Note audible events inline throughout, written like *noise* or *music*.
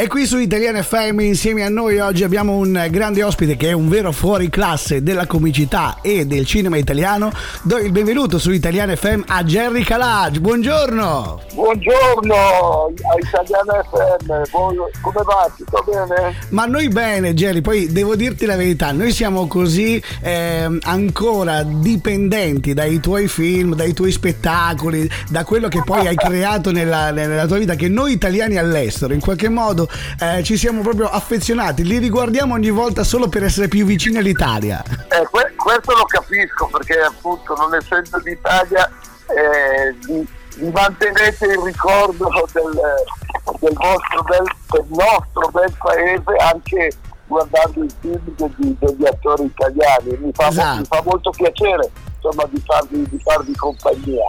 E qui su Italian FM insieme a noi oggi abbiamo un grande ospite che è un vero fuori classe della comicità e del cinema italiano. Do il benvenuto su Italian FM a Jerry Calage. Buongiorno! Buongiorno a Italian FM, come va? Tutto bene? Ma noi bene Jerry, poi devo dirti la verità, noi siamo così eh, ancora dipendenti dai tuoi film, dai tuoi spettacoli, da quello che poi hai creato nella, nella tua vita, che noi italiani all'estero in qualche modo eh, ci siamo proprio affezionati, li riguardiamo ogni volta solo per essere più vicini all'Italia. Eh, que- questo lo capisco perché appunto non essendo d'Italia eh, vi, vi, mantenete il ricordo del, del, vostro bel, del nostro bel paese anche guardando i film degli, degli attori italiani. Mi fa, esatto. mi fa molto piacere insomma, di, farvi, di farvi compagnia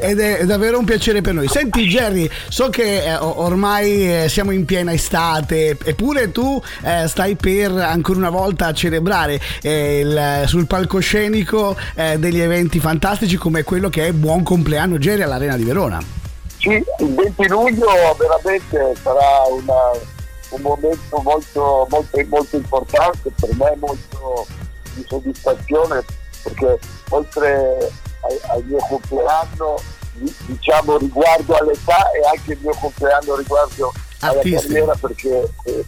ed è davvero un piacere per noi. Senti Jerry, so che eh, ormai eh, siamo in piena estate, eppure tu eh, stai per ancora una volta celebrare il, sul palcoscenico degli eventi fantastici come quello che è Buon compleanno Jerry all'Arena di Verona. Sì, il 20 luglio veramente sarà una, un momento molto, molto, molto importante, per me molto di soddisfazione perché oltre al, al mio compleanno diciamo riguardo all'età e anche il mio compleanno riguardo alla Artisti. carriera perché, eh,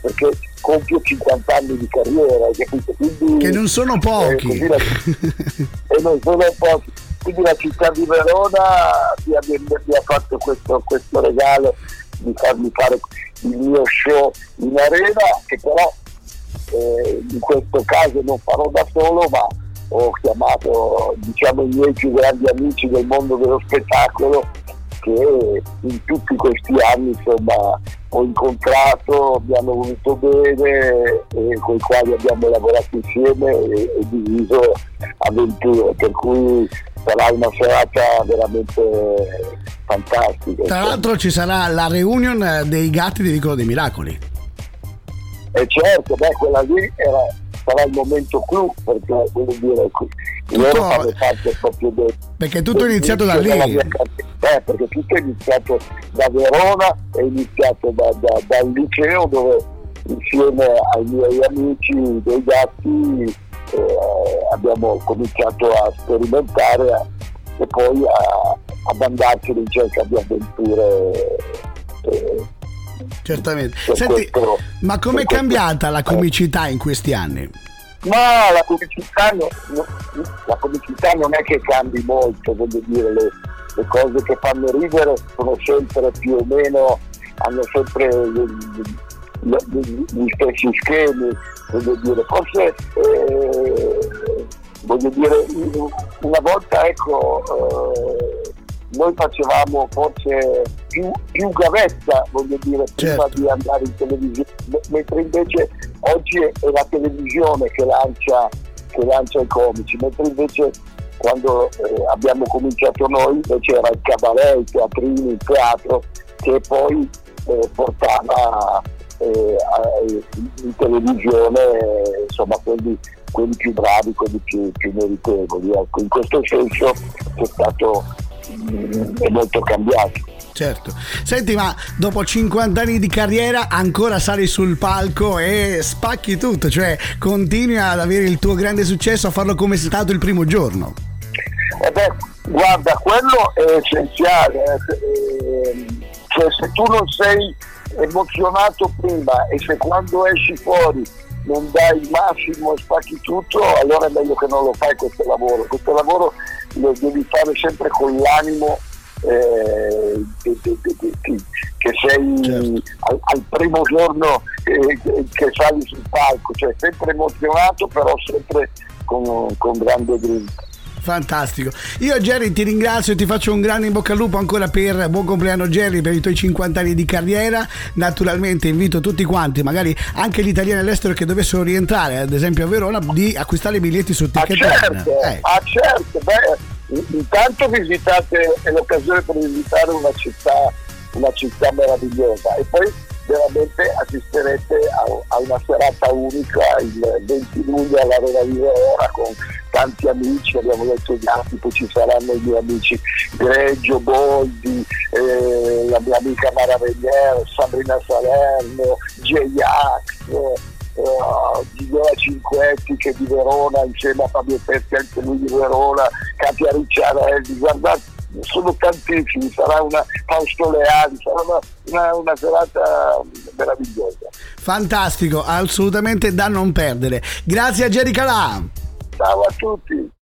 perché compio 50 anni di carriera, capito? Quindi, che non sono pochi. Eh, la, *laughs* e non sono pochi. Quindi la città di Verona mi ha, mi ha fatto questo, questo, regalo di farmi fare il mio show in arena, che però eh, in questo caso non farò da solo, ma ho chiamato diciamo, i miei più grandi amici del mondo dello spettacolo che in tutti questi anni insomma, ho incontrato, abbiamo voluto bene e con i quali abbiamo lavorato insieme e, e diviso avventure, per cui sarà una serata veramente fantastica. Tra l'altro ci sarà la reunion dei gatti di Vicolo dei Miracoli. E certo, beh, quella lì era sarà il momento clou perché voglio dire loro fanno parte proprio del perché tutto è iniziato da lì. eh, perché tutto è iniziato da Verona è iniziato da, da, dal liceo dove insieme ai miei amici dei gatti eh, abbiamo cominciato a sperimentare a, e poi a, ad andarci in cerca di avventure eh, Certamente. Senti, ma com'è cambiata la comicità in questi anni? Ma la comicità, no, la comicità non è che cambi molto, voglio dire, le, le, cose che fanno ridere sono sempre più o meno, hanno sempre gli, gli, gli stessi schemi, voglio dire, forse eh, voglio dire, una volta ecco eh, noi facevamo forse più, più gavetta, voglio dire, prima certo. di andare in televisione, mentre invece oggi è, la televisione che lancia, che lancia, i comici, mentre invece quando eh, abbiamo cominciato noi invece era il cabaret, i teatrini, il teatro che poi eh, portava eh, in televisione insomma quelli, quelli, più bravi, quelli più, più meritevoli. Ecco, in questo senso c'è stato è molto cambiato. Certo. Senti, ma dopo 50 anni di carriera ancora sali sul palco e spacchi tutto, cioè continui ad avere il tuo grande successo, a farlo come è stato il primo giorno. Eh beh, guarda, quello è essenziale. Eh, cioè, se tu non sei emozionato prima e se quando esci fuori non dai il massimo e spacchi tutto, allora è meglio che non lo fai questo lavoro. Questo lavoro lo devi fare sempre con l'animo eh, che, che, che, sei certo. al, al, primo giorno eh, che sali sul palco, cioè sempre emozionato però sempre con, con grande grinta. Fantastico. Io Jerry ti ringrazio e ti faccio un grande in bocca al lupo ancora per buon compleanno Jerry per i tuoi 50 anni di carriera. Naturalmente invito tutti quanti, magari anche gli italiani all'estero che dovessero rientrare, ad esempio a Verona, di acquistare i biglietti su Ticket. Ah certo, eh. ah, certo. Beh, intanto visitate, è l'occasione per visitare una città, una città meravigliosa. E poi veramente assisterete a, a, una serata unica il 20 luglio all'Arena di Verona con tanti amici, abbiamo detto gli altri, poi ci saranno i miei amici Greggio, Boldi, eh, la mia amica Mara Vegliero, Sabrina Salerno, J-Ax, Cinquetti che di Verona insieme a Fabio Petti anche lui di Verona Katia Ricciarelli guardate sono tantissimi sarà una Fausto Leali sarà una, una, una serata meravigliosa. Fantastico assolutamente da non perdere. Grazie a Jerry Calà. Ciao a tutti